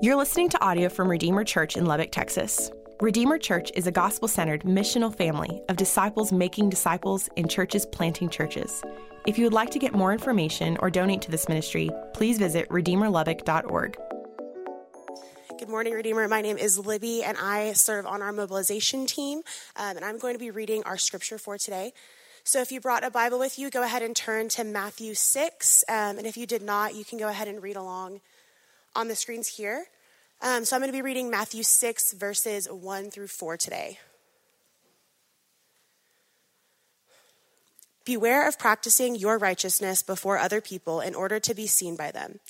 You're listening to audio from Redeemer Church in Lubbock, Texas. Redeemer Church is a gospel centered, missional family of disciples making disciples in churches planting churches. If you would like to get more information or donate to this ministry, please visit redeemerlubbock.org. Good morning, Redeemer. My name is Libby, and I serve on our mobilization team. Um, and I'm going to be reading our scripture for today. So if you brought a Bible with you, go ahead and turn to Matthew 6. Um, and if you did not, you can go ahead and read along on the screens here. Um, so I'm going to be reading Matthew 6, verses 1 through 4 today. Beware of practicing your righteousness before other people in order to be seen by them,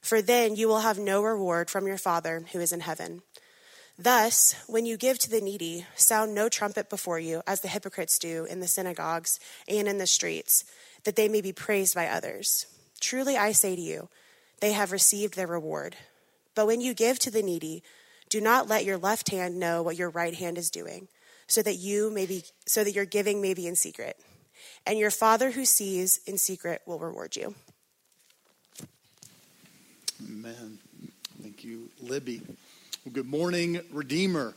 for then you will have no reward from your Father who is in heaven. Thus, when you give to the needy, sound no trumpet before you, as the hypocrites do in the synagogues and in the streets, that they may be praised by others. Truly I say to you, they have received their reward. But when you give to the needy, do not let your left hand know what your right hand is doing, so that you may be so that your giving may be in secret. And your father who sees in secret will reward you. Amen. Thank you, Libby. Well, good morning, Redeemer.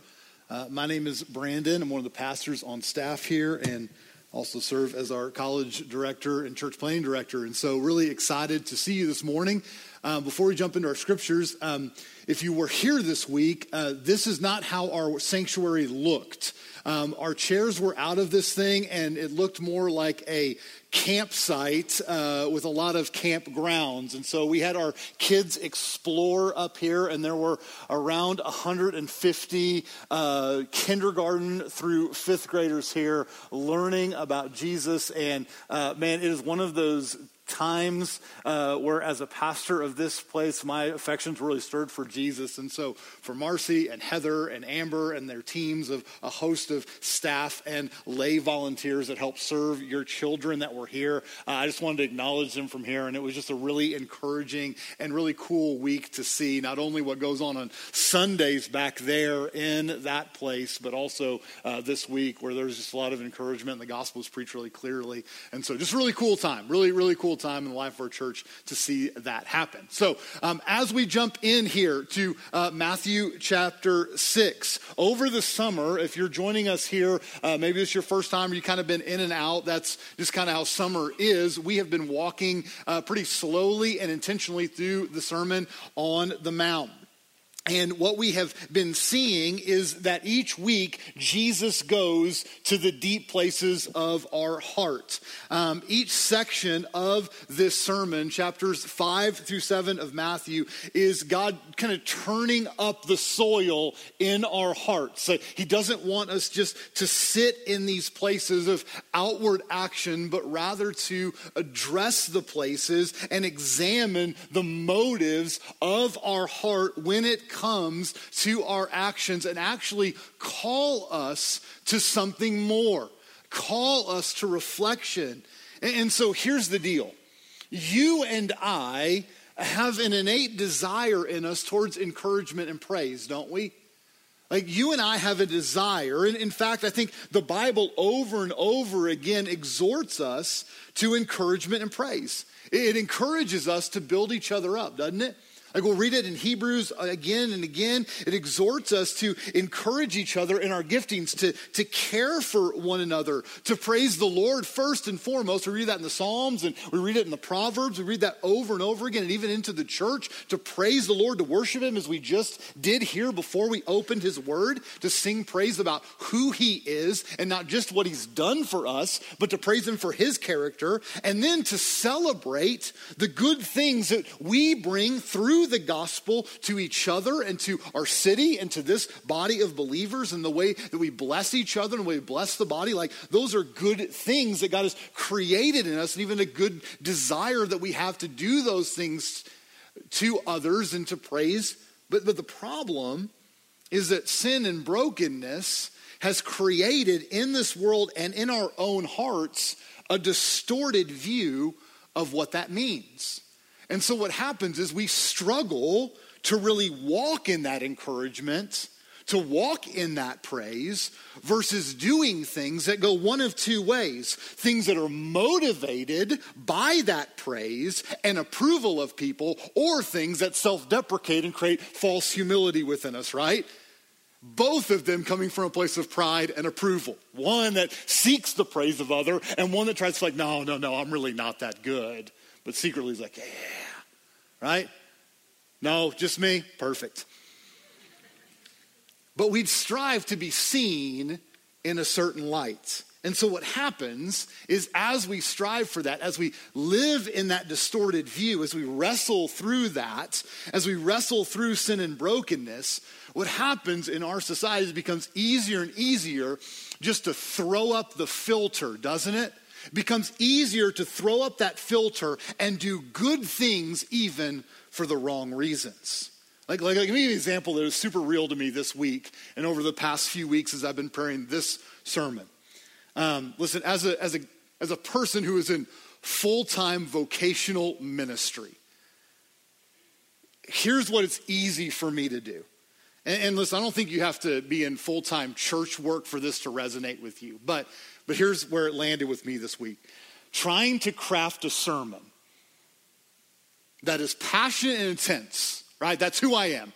Uh, my name is Brandon. I'm one of the pastors on staff here and also serve as our college director and church planting director. And so, really excited to see you this morning. Um, before we jump into our scriptures, um, if you were here this week, uh, this is not how our sanctuary looked. Um, our chairs were out of this thing, and it looked more like a campsite uh, with a lot of campgrounds. And so we had our kids explore up here, and there were around 150 uh, kindergarten through fifth graders here learning about Jesus. And uh, man, it is one of those times uh, where, as a pastor of this place, my affections really stirred for Jesus. And so, for Marcy and Heather and Amber and their teams of a host of staff and lay volunteers that help serve your children that were here, uh, I just wanted to acknowledge them from here. And it was just a really encouraging and really cool week to see not only what goes on on Sundays back there in that place, but also uh, this week where there's just a lot of encouragement and the gospel is preached really clearly. And so, just really cool time, really, really cool time in the life of our church to see that happen. So, um, as we jump in here to uh, Matthew chapter 6, over the summer, if you're joining us here, uh, maybe it's your first time, you've kind of been in and out, that's just kind of how summer is. We have been walking uh, pretty slowly and intentionally through the Sermon on the Mount. And what we have been seeing is that each week Jesus goes to the deep places of our heart. Um, each section of this sermon, chapters five through seven of Matthew, is God kind of turning up the soil in our hearts. So he doesn't want us just to sit in these places of outward action, but rather to address the places and examine the motives of our heart when it comes to our actions and actually call us to something more, call us to reflection. And so here's the deal you and I have an innate desire in us towards encouragement and praise, don't we? Like you and I have a desire, and in fact, I think the Bible over and over again exhorts us to encouragement and praise. It encourages us to build each other up, doesn't it? Like we'll read it in Hebrews uh, again and again. It exhorts us to encourage each other in our giftings, to, to care for one another, to praise the Lord first and foremost. We read that in the Psalms and we read it in the Proverbs. We read that over and over again, and even into the church to praise the Lord, to worship Him as we just did here before we opened His Word, to sing praise about who He is and not just what He's done for us, but to praise Him for His character, and then to celebrate the good things that we bring through the gospel to each other and to our city and to this body of believers and the way that we bless each other and we bless the body. Like, those are good things that God has created in us, and even a good desire that we have to do those things to others and to praise. But, but the problem is that sin and brokenness has created in this world and in our own hearts a distorted view of what that means. And so what happens is we struggle to really walk in that encouragement, to walk in that praise versus doing things that go one of two ways things that are motivated by that praise and approval of people, or things that self deprecate and create false humility within us, right? Both of them coming from a place of pride and approval. One that seeks the praise of other, and one that tries to like, no, no, no, I'm really not that good. But secretly he's like, yeah, right? No, just me? Perfect. But we'd strive to be seen in a certain light. And so, what happens is, as we strive for that, as we live in that distorted view, as we wrestle through that, as we wrestle through sin and brokenness, what happens in our society is it becomes easier and easier just to throw up the filter, doesn't it? Becomes easier to throw up that filter and do good things even for the wrong reasons. Like, like, like, give me an example that was super real to me this week and over the past few weeks as I've been preparing this sermon. Um, listen, as a, as, a, as a person who is in full time vocational ministry, here's what it's easy for me to do. And, and listen, I don't think you have to be in full time church work for this to resonate with you, but, but here's where it landed with me this week. Trying to craft a sermon that is passionate and intense, right? That's who I am.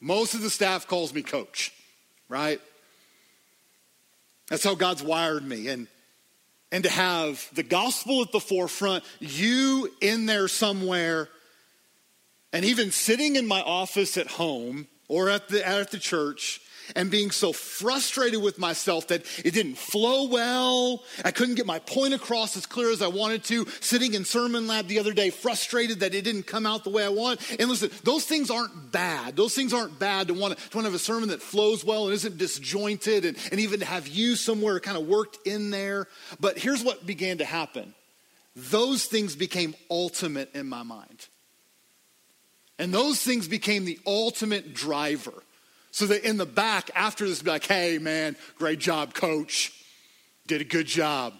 Most of the staff calls me coach, right? That's how God's wired me. And, and to have the gospel at the forefront, you in there somewhere, and even sitting in my office at home or at the, at the church, and being so frustrated with myself that it didn't flow well. I couldn't get my point across as clear as I wanted to. Sitting in sermon lab the other day, frustrated that it didn't come out the way I want. And listen, those things aren't bad. Those things aren't bad to want to, to, want to have a sermon that flows well and isn't disjointed and, and even to have you somewhere kind of worked in there. But here's what began to happen those things became ultimate in my mind. And those things became the ultimate driver so that in the back, after this, be like, hey, man, great job, coach. Did a good job.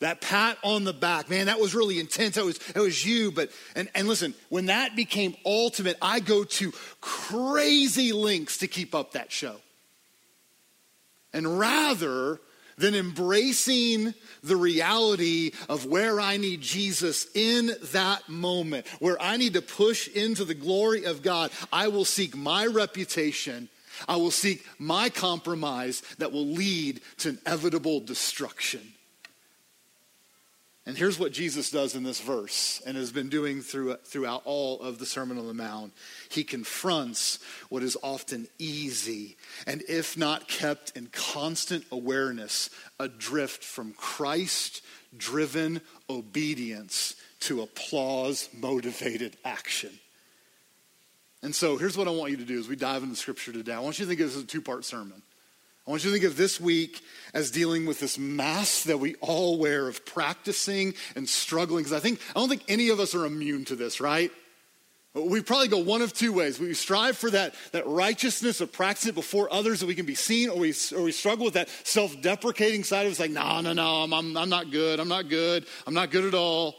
That pat on the back, man, that was really intense. That was, that was you. But, and, and listen, when that became ultimate, I go to crazy lengths to keep up that show. And rather than embracing the reality of where I need Jesus in that moment, where I need to push into the glory of God, I will seek my reputation. I will seek my compromise that will lead to inevitable destruction. And here's what Jesus does in this verse and has been doing through, throughout all of the Sermon on the Mount. He confronts what is often easy and, if not kept in constant awareness, adrift from Christ driven obedience to applause motivated action. And so here's what I want you to do as we dive into scripture today. I want you to think of this as a two part sermon. I want you to think of this week as dealing with this mask that we all wear of practicing and struggling. Because I think, I don't think any of us are immune to this, right? We probably go one of two ways. We strive for that, that righteousness of practice it before others that we can be seen, or we, or we struggle with that self deprecating side of us like, no, no, no, I'm, I'm, I'm not good. I'm not good. I'm not good at all.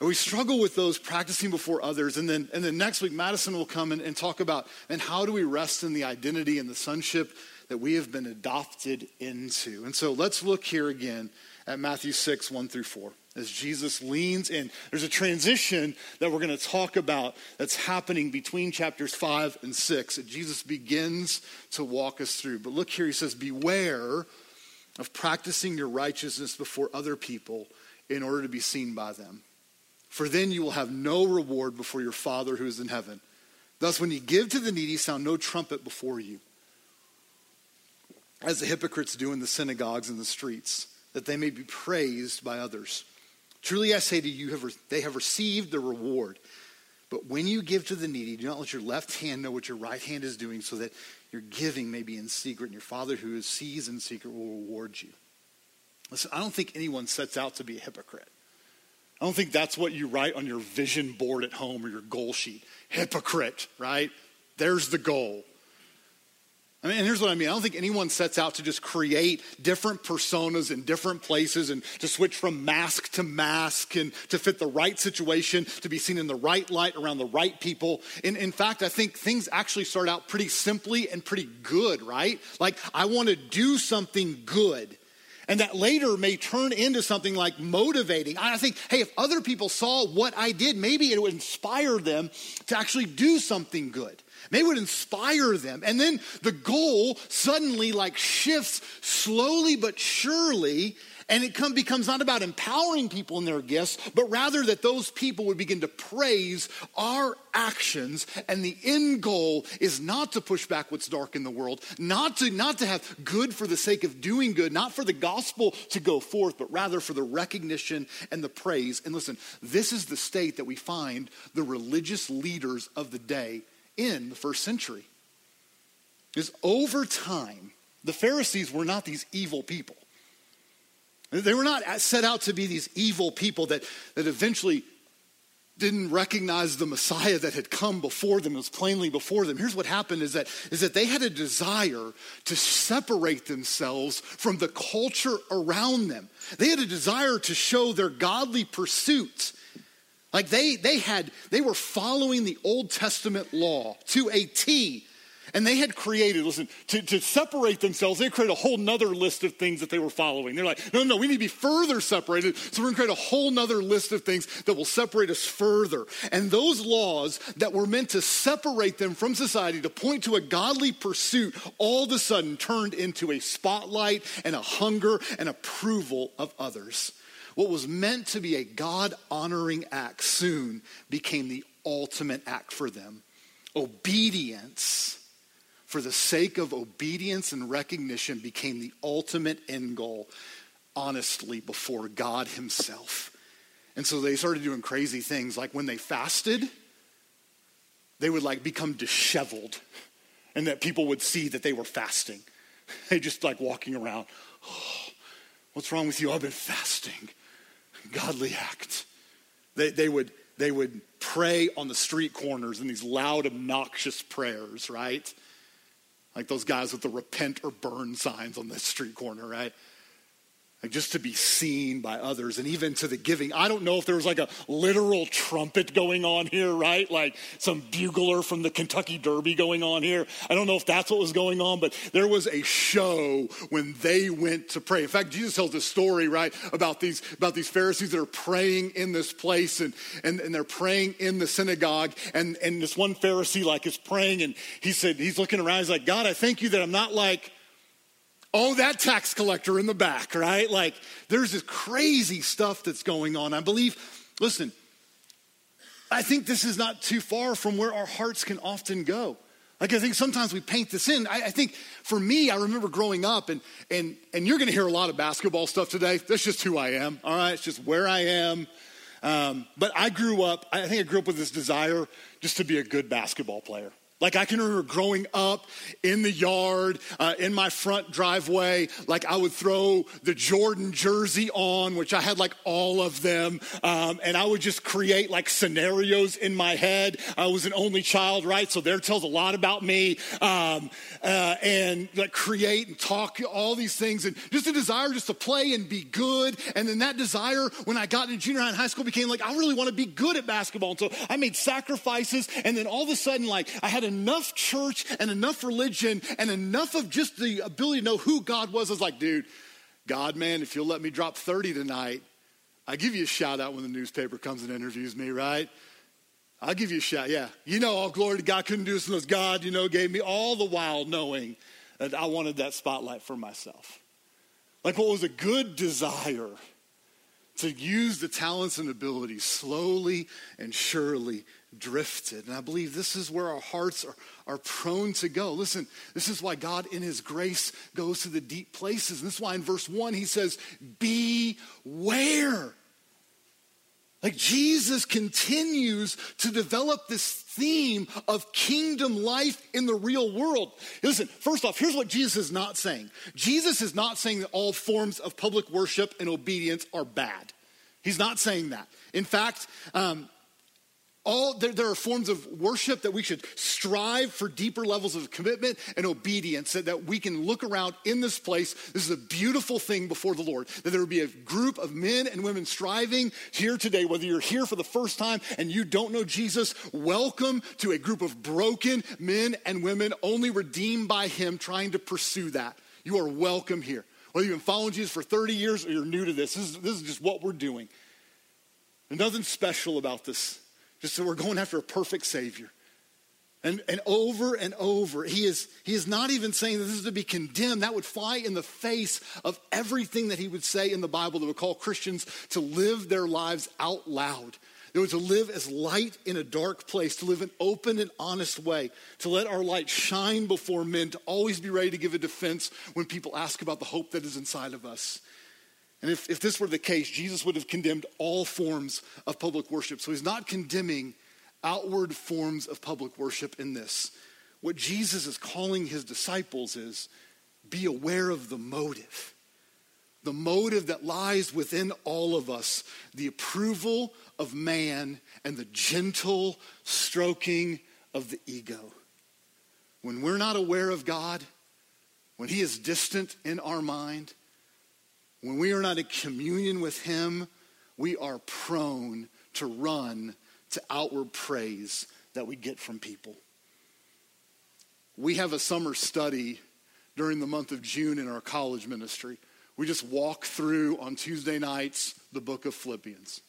And we struggle with those practicing before others. And then, and then next week, Madison will come and, and talk about and how do we rest in the identity and the sonship that we have been adopted into. And so let's look here again at Matthew 6, 1 through 4. As Jesus leans in, there's a transition that we're going to talk about that's happening between chapters 5 and 6 that Jesus begins to walk us through. But look here, he says, Beware of practicing your righteousness before other people in order to be seen by them for then you will have no reward before your Father who is in heaven. Thus, when you give to the needy, sound no trumpet before you, as the hypocrites do in the synagogues and the streets, that they may be praised by others. Truly, I say to you, they have received the reward. But when you give to the needy, do not let your left hand know what your right hand is doing, so that your giving may be in secret, and your Father who sees in secret will reward you. Listen, I don't think anyone sets out to be a hypocrite. I don't think that's what you write on your vision board at home or your goal sheet. Hypocrite, right? There's the goal. I mean, and here's what I mean. I don't think anyone sets out to just create different personas in different places and to switch from mask to mask and to fit the right situation, to be seen in the right light around the right people. In, in fact, I think things actually start out pretty simply and pretty good, right? Like, I want to do something good. And that later may turn into something like motivating. I think, hey, if other people saw what I did, maybe it would inspire them to actually do something good. Maybe would inspire them. And then the goal suddenly like shifts slowly but surely. And it come, becomes not about empowering people in their gifts, but rather that those people would begin to praise our actions. And the end goal is not to push back what's dark in the world, not to, not to have good for the sake of doing good, not for the gospel to go forth, but rather for the recognition and the praise. And listen, this is the state that we find the religious leaders of the day in the first century. Is over time, the Pharisees were not these evil people. They were not set out to be these evil people that, that eventually didn't recognize the Messiah that had come before them, was plainly before them. Here's what happened is that, is that they had a desire to separate themselves from the culture around them. They had a desire to show their godly pursuits like they, they had, they were following the Old Testament law to a T. And they had created, listen, to, to separate themselves, they created a whole nother list of things that they were following. They're like, no, no, we need to be further separated. So we're gonna create a whole nother list of things that will separate us further. And those laws that were meant to separate them from society, to point to a godly pursuit, all of a sudden turned into a spotlight and a hunger and approval of others. What was meant to be a God honoring act soon became the ultimate act for them. Obedience, for the sake of obedience and recognition, became the ultimate end goal, honestly, before God Himself. And so they started doing crazy things like when they fasted, they would like become disheveled and that people would see that they were fasting. They just like walking around, oh, what's wrong with you? I've been fasting godly act. They, they, would, they would pray on the street corners in these loud, obnoxious prayers, right? Like those guys with the repent or burn signs on the street corner, right? Like just to be seen by others and even to the giving. I don't know if there was like a literal trumpet going on here, right? Like some bugler from the Kentucky Derby going on here. I don't know if that's what was going on, but there was a show when they went to pray. In fact, Jesus tells this story, right, about these, about these Pharisees that are praying in this place and, and, and they're praying in the synagogue. And, and this one Pharisee like is praying and he said, he's looking around, he's like, God, I thank you that I'm not like, Oh, that tax collector in the back, right? Like, there's this crazy stuff that's going on. I believe, listen, I think this is not too far from where our hearts can often go. Like, I think sometimes we paint this in. I, I think for me, I remember growing up, and, and, and you're going to hear a lot of basketball stuff today. That's just who I am, all right? It's just where I am. Um, but I grew up, I think I grew up with this desire just to be a good basketball player. Like I can remember growing up in the yard, uh, in my front driveway, like I would throw the Jordan jersey on, which I had like all of them, um, and I would just create like scenarios in my head. I was an only child, right? So there tells a lot about me, um, uh, and like create and talk all these things, and just a desire just to play and be good. And then that desire, when I got into junior high and high school, became like I really want to be good at basketball, and so I made sacrifices. And then all of a sudden, like I had a enough church and enough religion and enough of just the ability to know who God was. I was like, dude, God, man, if you'll let me drop 30 tonight, I give you a shout out when the newspaper comes and interviews me, right? I'll give you a shout. Yeah. You know, all glory to God couldn't do this unless God, you know, gave me all the while knowing that I wanted that spotlight for myself. Like what was a good desire to use the talents and abilities slowly and surely drifted. And I believe this is where our hearts are, are prone to go. Listen, this is why God, in His grace, goes to the deep places. And this is why in verse 1 He says, Beware. Like Jesus continues to develop this theme of kingdom life in the real world. Listen, first off, here's what Jesus is not saying Jesus is not saying that all forms of public worship and obedience are bad. He's not saying that. In fact, um, all there, there, are forms of worship that we should strive for deeper levels of commitment and obedience that, that we can look around in this place. This is a beautiful thing before the Lord. That there would be a group of men and women striving here today, whether you're here for the first time and you don't know Jesus, welcome to a group of broken men and women only redeemed by Him trying to pursue that. You are welcome here. Whether you've been following Jesus for 30 years or you're new to this, this is, this is just what we're doing. There's nothing special about this. Just that we're going after a perfect Savior. And, and over and over, he is, he is not even saying that this is to be condemned. That would fly in the face of everything that he would say in the Bible that would call Christians to live their lives out loud. They were to live as light in a dark place, to live an open and honest way, to let our light shine before men, to always be ready to give a defense when people ask about the hope that is inside of us. And if, if this were the case, Jesus would have condemned all forms of public worship. So he's not condemning outward forms of public worship in this. What Jesus is calling his disciples is be aware of the motive. The motive that lies within all of us, the approval of man and the gentle stroking of the ego. When we're not aware of God, when He is distant in our mind, when we are not in communion with Him, we are prone to run to outward praise that we get from people. We have a summer study during the month of June in our college ministry. We just walk through on Tuesday nights the book of Philippians.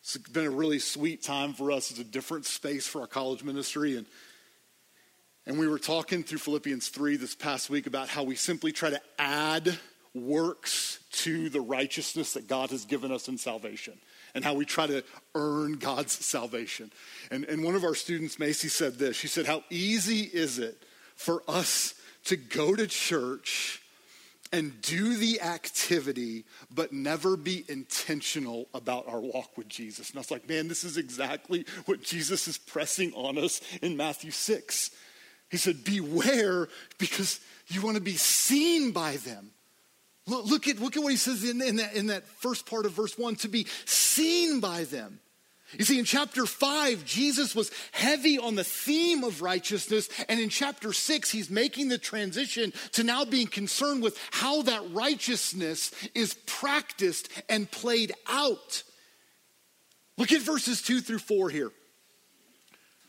It's been a really sweet time for us. It's a different space for our college ministry. And, and we were talking through Philippians 3 this past week about how we simply try to add works to the righteousness that God has given us in salvation and how we try to earn God's salvation. And, and one of our students, Macy, said this. She said, How easy is it for us to go to church and do the activity, but never be intentional about our walk with Jesus. And I was like, man, this is exactly what Jesus is pressing on us in Matthew 6. He said, Beware because you want to be seen by them. Look, look, at, look at what he says in, in, that, in that first part of verse 1 to be seen by them. You see, in chapter 5, Jesus was heavy on the theme of righteousness. And in chapter 6, he's making the transition to now being concerned with how that righteousness is practiced and played out. Look at verses 2 through 4 here.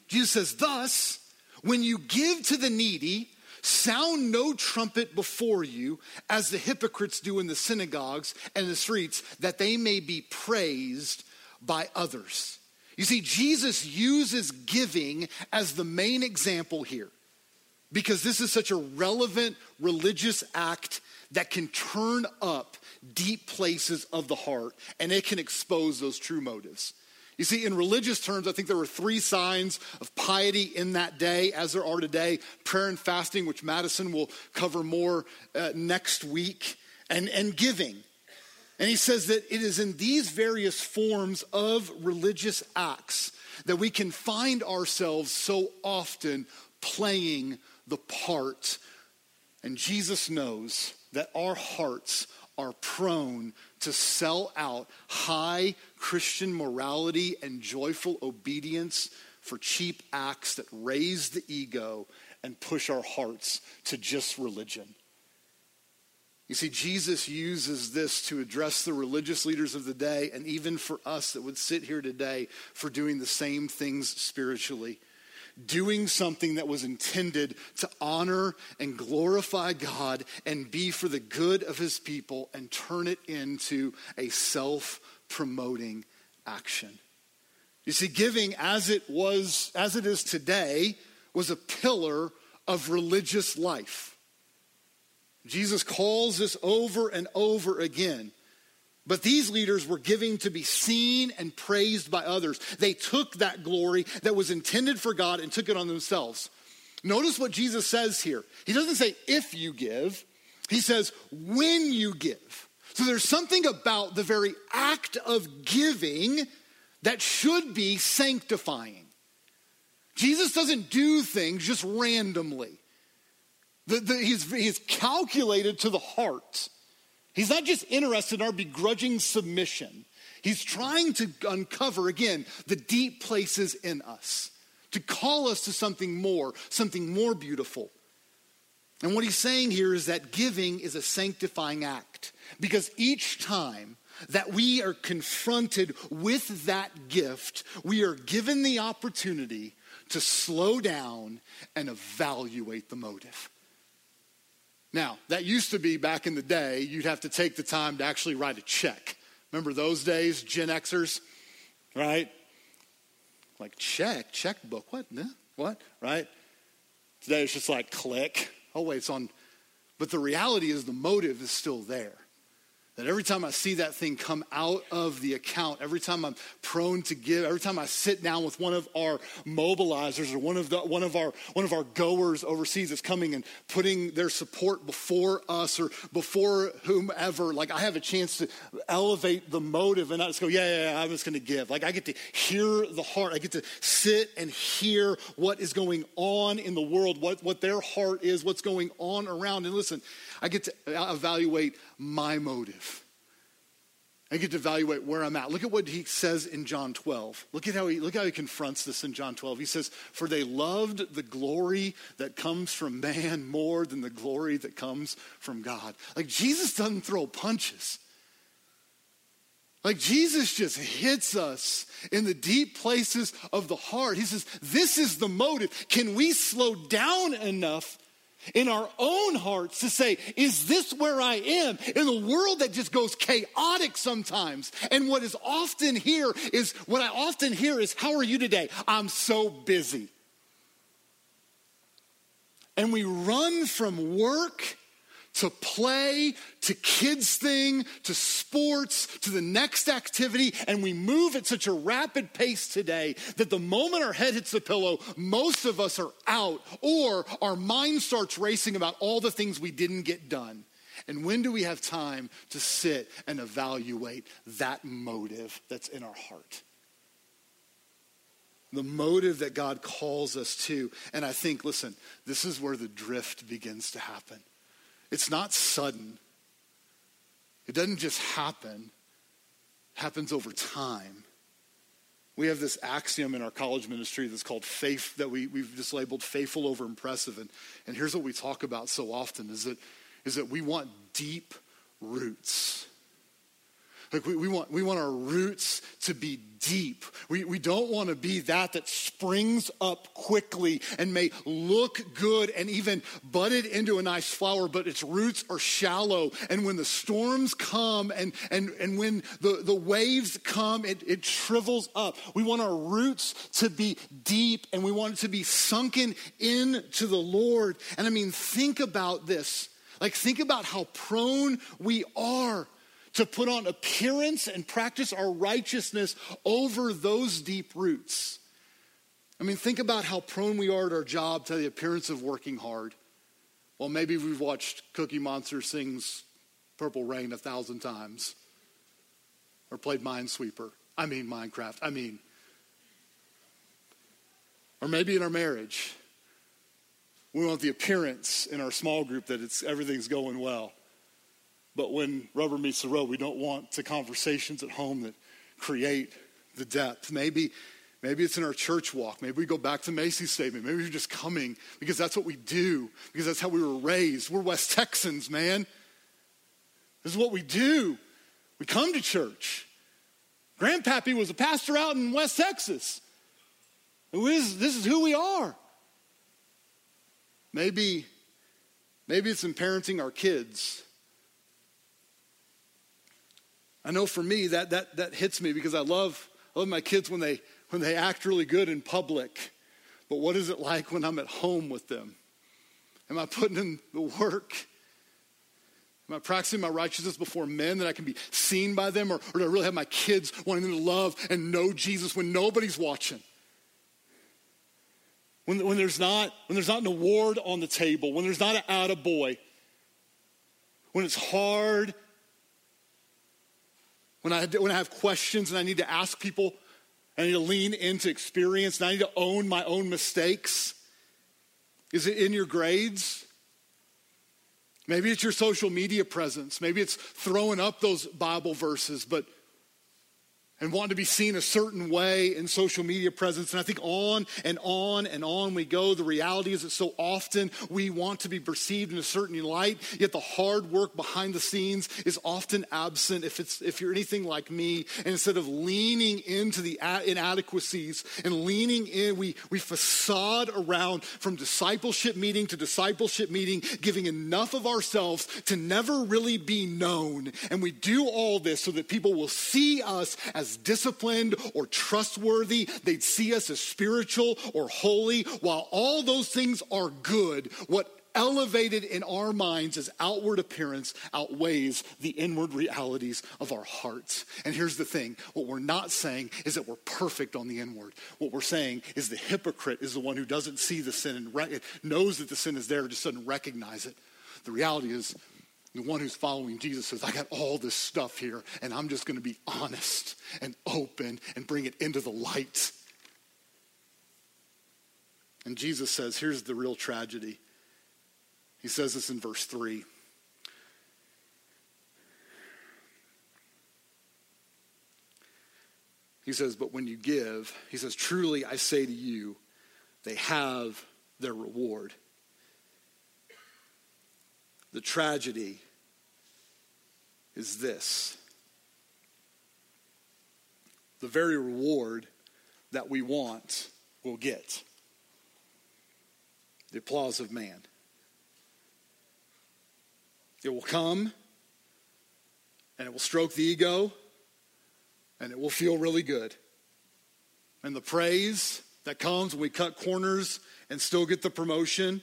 Jesus says, Thus, when you give to the needy, sound no trumpet before you, as the hypocrites do in the synagogues and the streets, that they may be praised by others. You see, Jesus uses giving as the main example here because this is such a relevant religious act that can turn up deep places of the heart and it can expose those true motives. You see, in religious terms, I think there were three signs of piety in that day, as there are today prayer and fasting, which Madison will cover more uh, next week, and, and giving. And he says that it is in these various forms of religious acts that we can find ourselves so often playing the part. And Jesus knows that our hearts are prone to sell out high Christian morality and joyful obedience for cheap acts that raise the ego and push our hearts to just religion. You see, Jesus uses this to address the religious leaders of the day and even for us that would sit here today for doing the same things spiritually. Doing something that was intended to honor and glorify God and be for the good of his people and turn it into a self promoting action. You see, giving as it was, as it is today, was a pillar of religious life. Jesus calls this over and over again. But these leaders were giving to be seen and praised by others. They took that glory that was intended for God and took it on themselves. Notice what Jesus says here. He doesn't say if you give, he says when you give. So there's something about the very act of giving that should be sanctifying. Jesus doesn't do things just randomly. The, the, he's, he's calculated to the heart. He's not just interested in our begrudging submission. He's trying to uncover, again, the deep places in us, to call us to something more, something more beautiful. And what he's saying here is that giving is a sanctifying act because each time that we are confronted with that gift, we are given the opportunity to slow down and evaluate the motive. Now, that used to be back in the day, you'd have to take the time to actually write a check. Remember those days, Gen Xers, right? Like check, checkbook, what? What? Right? Today it's just like click. Oh, wait, it's on. But the reality is the motive is still there. That every time I see that thing come out of the account, every time I'm prone to give, every time I sit down with one of our mobilizers or one of the one of our one of our goers overseas that's coming and putting their support before us or before whomever, like I have a chance to elevate the motive and not just go, yeah, yeah, yeah I'm just gonna give. Like I get to hear the heart, I get to sit and hear what is going on in the world, what, what their heart is, what's going on around. And listen, I get to evaluate my motive. I get to evaluate where I'm at. Look at what he says in John 12. Look at how he look how he confronts this in John 12. He says, "For they loved the glory that comes from man more than the glory that comes from God." Like Jesus doesn't throw punches. Like Jesus just hits us in the deep places of the heart. He says, This is the motive. Can we slow down enough in our own hearts to say, is this where I am? In a world that just goes chaotic sometimes. And what is often here is, what I often hear is, how are you today? I'm so busy. And we run from work to play, to kids' thing, to sports, to the next activity, and we move at such a rapid pace today that the moment our head hits the pillow, most of us are out, or our mind starts racing about all the things we didn't get done. And when do we have time to sit and evaluate that motive that's in our heart? The motive that God calls us to. And I think, listen, this is where the drift begins to happen. It's not sudden. It doesn't just happen. It happens over time. We have this axiom in our college ministry that's called faith that we, we've just labeled faithful over impressive. And, and here's what we talk about so often is that, is that we want deep roots. Like we, we, want, we want our roots to be deep. We, we don't want to be that that springs up quickly and may look good and even budded into a nice flower, but its roots are shallow. And when the storms come and, and, and when the, the waves come, it, it shrivels up. We want our roots to be deep and we want it to be sunken into the Lord. And I mean, think about this. Like, think about how prone we are to put on appearance and practice our righteousness over those deep roots. I mean, think about how prone we are at our job to the appearance of working hard. Well, maybe we've watched Cookie Monster sings Purple Rain a thousand times or played Minesweeper. I mean, Minecraft. I mean, or maybe in our marriage, we want the appearance in our small group that it's everything's going well. But when rubber meets the road, we don't want the conversations at home that create the depth. Maybe, maybe it's in our church walk. Maybe we go back to Macy's statement. Maybe we're just coming because that's what we do, because that's how we were raised. We're West Texans, man. This is what we do. We come to church. Grandpappy was a pastor out in West Texas. Is, this is who we are. Maybe, maybe it's in parenting our kids. I know for me that, that, that hits me because I love, I love my kids when they, when they act really good in public. But what is it like when I'm at home with them? Am I putting in the work? Am I practicing my righteousness before men that I can be seen by them? Or, or do I really have my kids wanting them to love and know Jesus when nobody's watching? When, when, there's not, when there's not an award on the table, when there's not an attaboy, when it's hard when I, when I have questions and I need to ask people, I need to lean into experience, and I need to own my own mistakes? Is it in your grades? Maybe it's your social media presence. Maybe it's throwing up those Bible verses, but and want to be seen a certain way in social media presence. And I think on and on and on we go. The reality is that so often we want to be perceived in a certain light, yet the hard work behind the scenes is often absent if, it's, if you're anything like me. And instead of leaning into the inadequacies and leaning in, we, we facade around from discipleship meeting to discipleship meeting, giving enough of ourselves to never really be known. And we do all this so that people will see us as as disciplined or trustworthy. They'd see us as spiritual or holy. While all those things are good, what elevated in our minds as outward appearance outweighs the inward realities of our hearts. And here's the thing what we're not saying is that we're perfect on the inward. What we're saying is the hypocrite is the one who doesn't see the sin and knows that the sin is there, just doesn't recognize it. The reality is, the one who's following Jesus says, I got all this stuff here, and I'm just going to be honest and open and bring it into the light. And Jesus says, here's the real tragedy. He says this in verse 3. He says, But when you give, he says, Truly I say to you, they have their reward. The tragedy is this the very reward that we want will get the applause of man. It will come and it will stroke the ego and it will feel really good. And the praise that comes when we cut corners and still get the promotion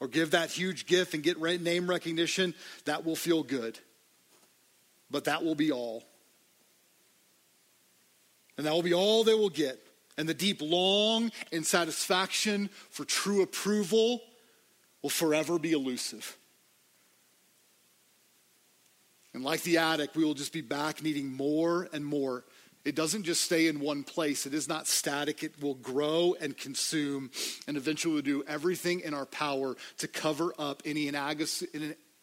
or give that huge gift and get name recognition, that will feel good but that will be all. And that will be all they will get. And the deep long and satisfaction for true approval will forever be elusive. And like the addict, we will just be back needing more and more. It doesn't just stay in one place. It is not static. It will grow and consume, and eventually we'll do everything in our power to cover up any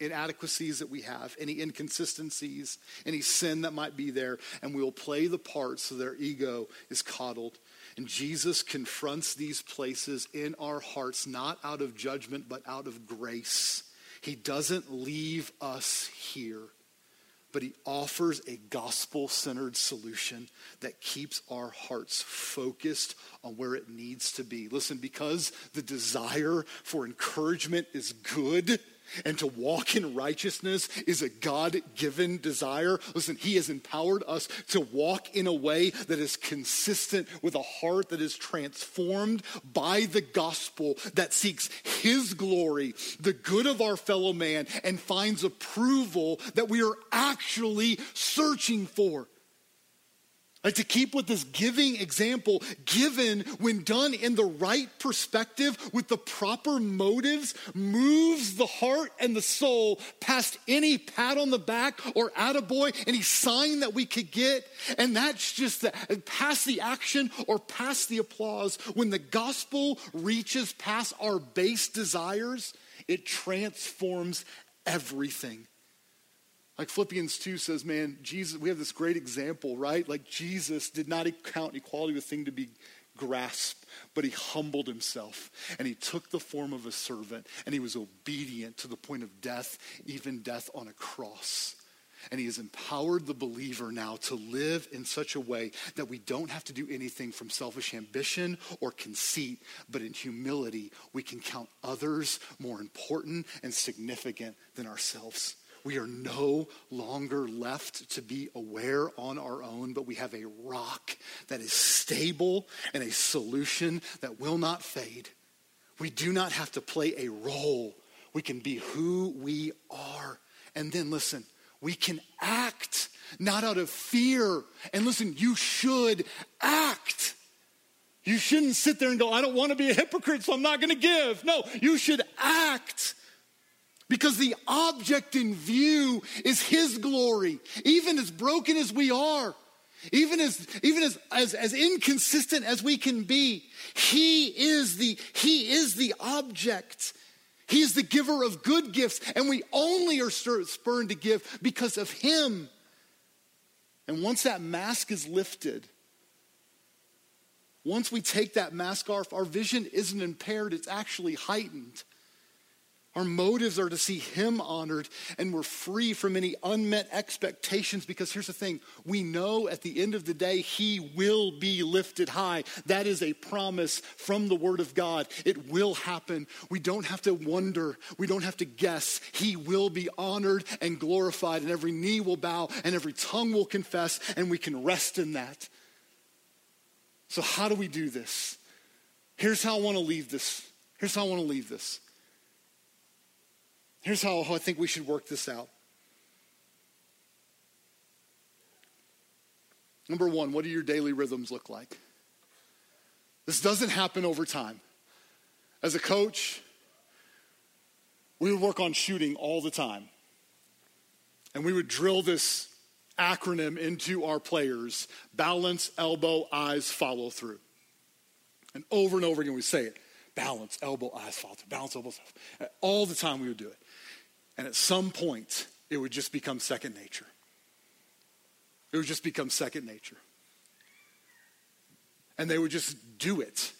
inadequacies that we have, any inconsistencies, any sin that might be there, and we will play the part so their ego is coddled. And Jesus confronts these places in our hearts, not out of judgment, but out of grace. He doesn't leave us here, but he offers a gospel centered solution that keeps our hearts focused on where it needs to be. Listen, because the desire for encouragement is good and to walk in righteousness is a God given desire. Listen, He has empowered us to walk in a way that is consistent with a heart that is transformed by the gospel that seeks His glory, the good of our fellow man, and finds approval that we are actually searching for. Like to keep with this giving example, given when done in the right perspective with the proper motives, moves the heart and the soul past any pat on the back or attaboy, any sign that we could get. And that's just the, past the action or past the applause. When the gospel reaches past our base desires, it transforms everything. Like Philippians 2 says, man, Jesus, we have this great example, right? Like Jesus did not count equality a thing to be grasped, but he humbled himself and he took the form of a servant and he was obedient to the point of death, even death on a cross. And he has empowered the believer now to live in such a way that we don't have to do anything from selfish ambition or conceit, but in humility, we can count others more important and significant than ourselves. We are no longer left to be aware on our own, but we have a rock that is stable and a solution that will not fade. We do not have to play a role. We can be who we are. And then listen, we can act not out of fear. And listen, you should act. You shouldn't sit there and go, I don't want to be a hypocrite, so I'm not going to give. No, you should act because the object in view is his glory, even as broken as we are. Even as even as, as, as inconsistent as we can be, he is the he is the object. He is the giver of good gifts, and we only are spurned to give because of him. And once that mask is lifted, once we take that mask off, our vision isn't impaired, it's actually heightened. Our motives are to see Him honored, and we're free from any unmet expectations because here's the thing we know at the end of the day, He will be lifted high. That is a promise from the Word of God. It will happen. We don't have to wonder, we don't have to guess. He will be honored and glorified, and every knee will bow, and every tongue will confess, and we can rest in that. So, how do we do this? Here's how I want to leave this. Here's how I want to leave this. Here's how I think we should work this out. Number one, what do your daily rhythms look like? This doesn't happen over time. As a coach, we would work on shooting all the time. And we would drill this acronym into our players balance, elbow, eyes, follow through. And over and over again, we say it balance, elbow, eyes, follow through, balance, elbow, follow. Through. All the time we would do it. And at some point, it would just become second nature. It would just become second nature. And they would just do it.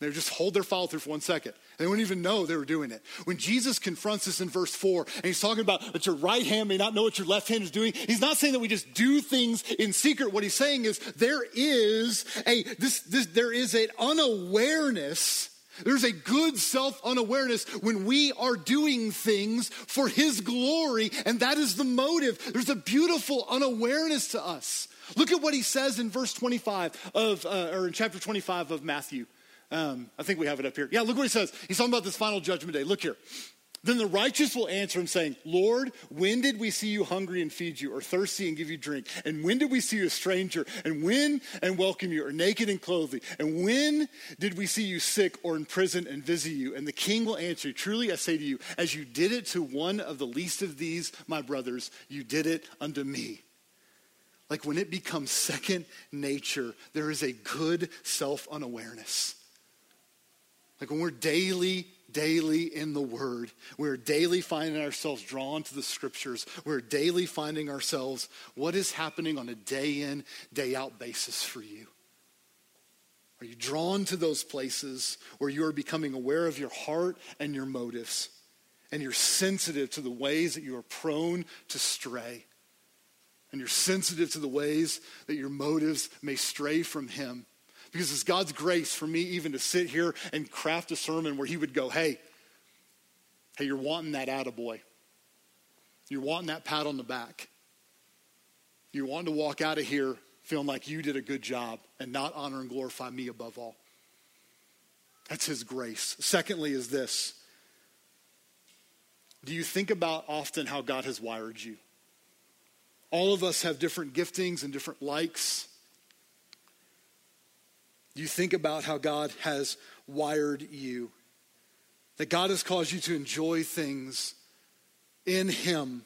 They would just hold their follow through for one second. They wouldn't even know they were doing it. When Jesus confronts us in verse 4, and he's talking about that your right hand may not know what your left hand is doing, he's not saying that we just do things in secret. What he's saying is there is a this, this there is an unawareness there's a good self unawareness when we are doing things for His glory, and that is the motive. There's a beautiful unawareness to us. Look at what He says in verse 25 of, uh, or in chapter 25 of Matthew. Um, I think we have it up here. Yeah, look what He says. He's talking about this final judgment day. Look here. Then the righteous will answer him, saying, Lord, when did we see you hungry and feed you, or thirsty and give you drink? And when did we see you a stranger, and when and welcome you, or naked and clothe you? And when did we see you sick or in prison and visit you? And the king will answer, Truly I say to you, as you did it to one of the least of these, my brothers, you did it unto me. Like when it becomes second nature, there is a good self unawareness. Like when we're daily daily in the Word. We're daily finding ourselves drawn to the Scriptures. We're daily finding ourselves what is happening on a day in, day out basis for you. Are you drawn to those places where you are becoming aware of your heart and your motives? And you're sensitive to the ways that you are prone to stray. And you're sensitive to the ways that your motives may stray from Him. Because it's God's grace for me even to sit here and craft a sermon where He would go, hey, hey, you're wanting that attaboy. You're wanting that pat on the back. You're wanting to walk out of here feeling like you did a good job and not honor and glorify me above all. That's His grace. Secondly, is this Do you think about often how God has wired you? All of us have different giftings and different likes. You think about how God has wired you, that God has caused you to enjoy things in Him,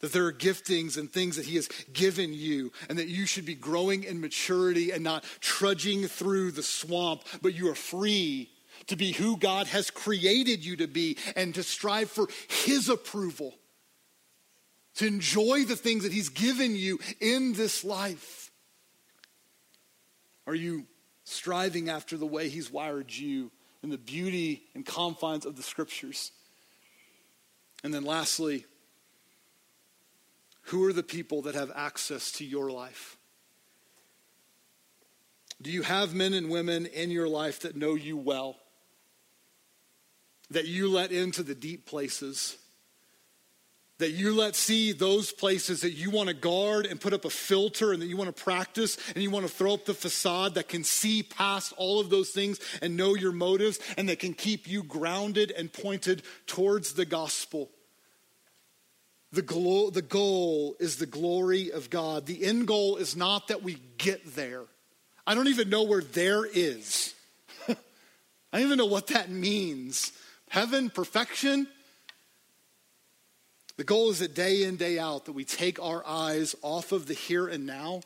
that there are giftings and things that He has given you, and that you should be growing in maturity and not trudging through the swamp, but you are free to be who God has created you to be and to strive for His approval, to enjoy the things that He's given you in this life. Are you striving after the way He's wired you in the beauty and confines of the scriptures. And then lastly, who are the people that have access to your life? Do you have men and women in your life that know you well? That you let into the deep places? That you let see those places that you want to guard and put up a filter and that you want to practice and you want to throw up the facade that can see past all of those things and know your motives and that can keep you grounded and pointed towards the gospel. The, glo- the goal is the glory of God. The end goal is not that we get there. I don't even know where there is. I don't even know what that means. Heaven, perfection, the goal is that day in, day out, that we take our eyes off of the here and now.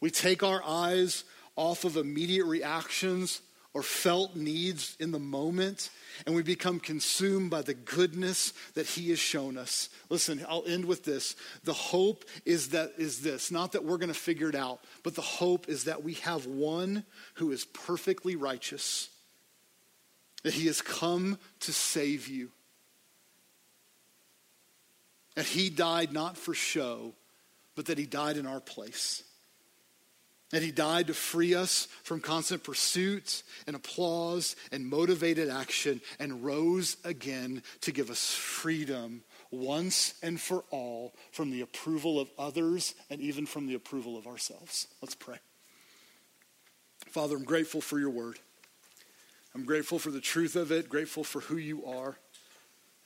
We take our eyes off of immediate reactions or felt needs in the moment, and we become consumed by the goodness that He has shown us. Listen, I'll end with this. The hope is that is this, not that we're going to figure it out, but the hope is that we have one who is perfectly righteous, that He has come to save you. That he died not for show, but that he died in our place. That he died to free us from constant pursuit and applause and motivated action and rose again to give us freedom once and for all from the approval of others and even from the approval of ourselves. Let's pray. Father, I'm grateful for your word. I'm grateful for the truth of it, grateful for who you are,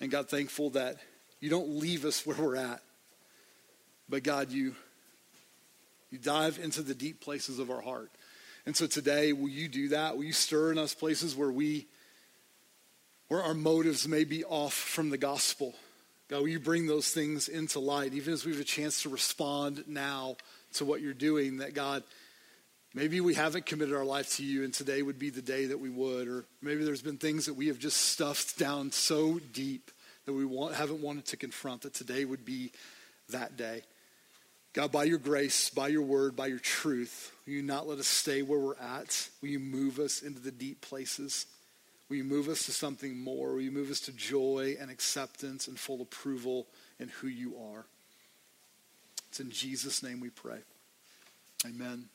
and God, thankful that you don't leave us where we're at, but God, you you dive into the deep places of our heart. And so today, will you do that? Will you stir in us places where we, where our motives may be off from the gospel? God, will you bring those things into light, even as we have a chance to respond now to what you're doing? That God, maybe we haven't committed our life to you, and today would be the day that we would. Or maybe there's been things that we have just stuffed down so deep that we want, haven't wanted to confront, that today would be that day. God, by your grace, by your word, by your truth, will you not let us stay where we're at? Will you move us into the deep places? Will you move us to something more? Will you move us to joy and acceptance and full approval in who you are? It's in Jesus' name we pray. Amen.